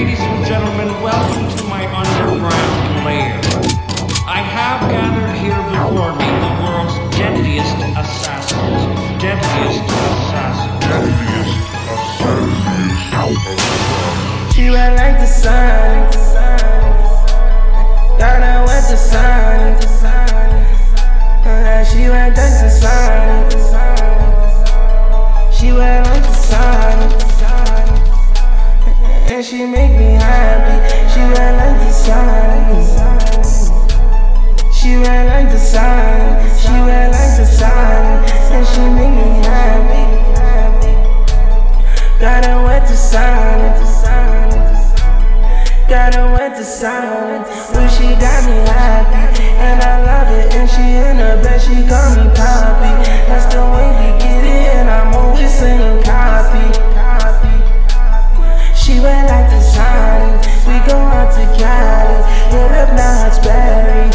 Ladies and gentlemen, welcome to my underground lair. I have gathered here before me the world's deadliest assassins. Deadliest assassins. Deadliest assassins. She ran like the sun. The sun. Ooh, she got me happy. And I love it. And she in the bed, she call me Poppy. That's the way we get it. And I'm always singing copy. She went like the sun. We go out to Cali. Hit up Knott's Berry.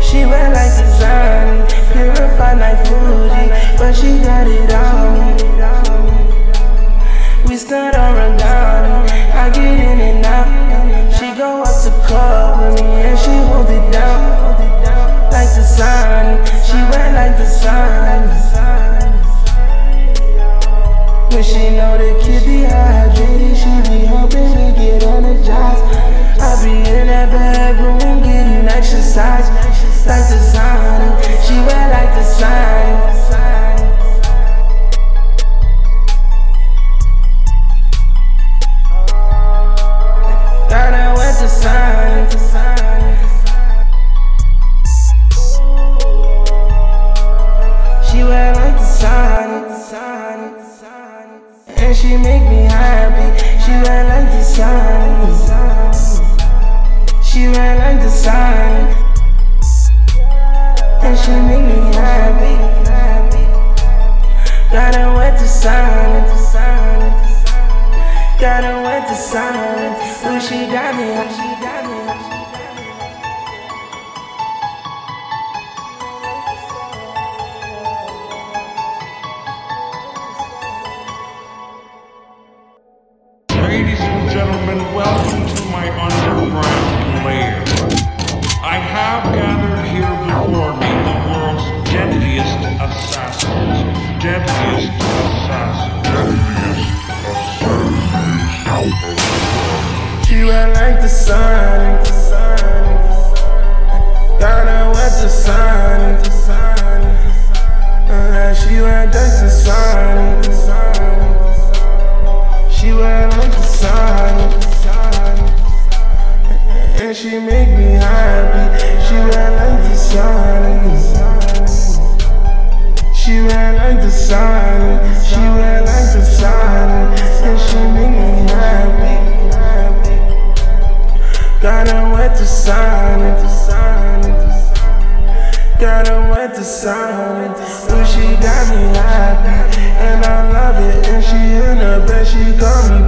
She went like the sun. Purified like Fuji. But she got it on. We stood on And she make me happy. She went like the sun. She went like the sun. And she make me happy. Got her with the sun. Got her with the sun. Ooh, she got me. Welcome to my underground lair. I have gathered here before me the world's deadliest assassins. Deadliest assassins. She went like the sun. Sun. Ooh, she into Sun But she got me happy. and I love it. And she in the bed, she call me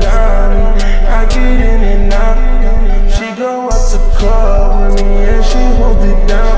down. I get in and out. She go out to club with me and she hold it down.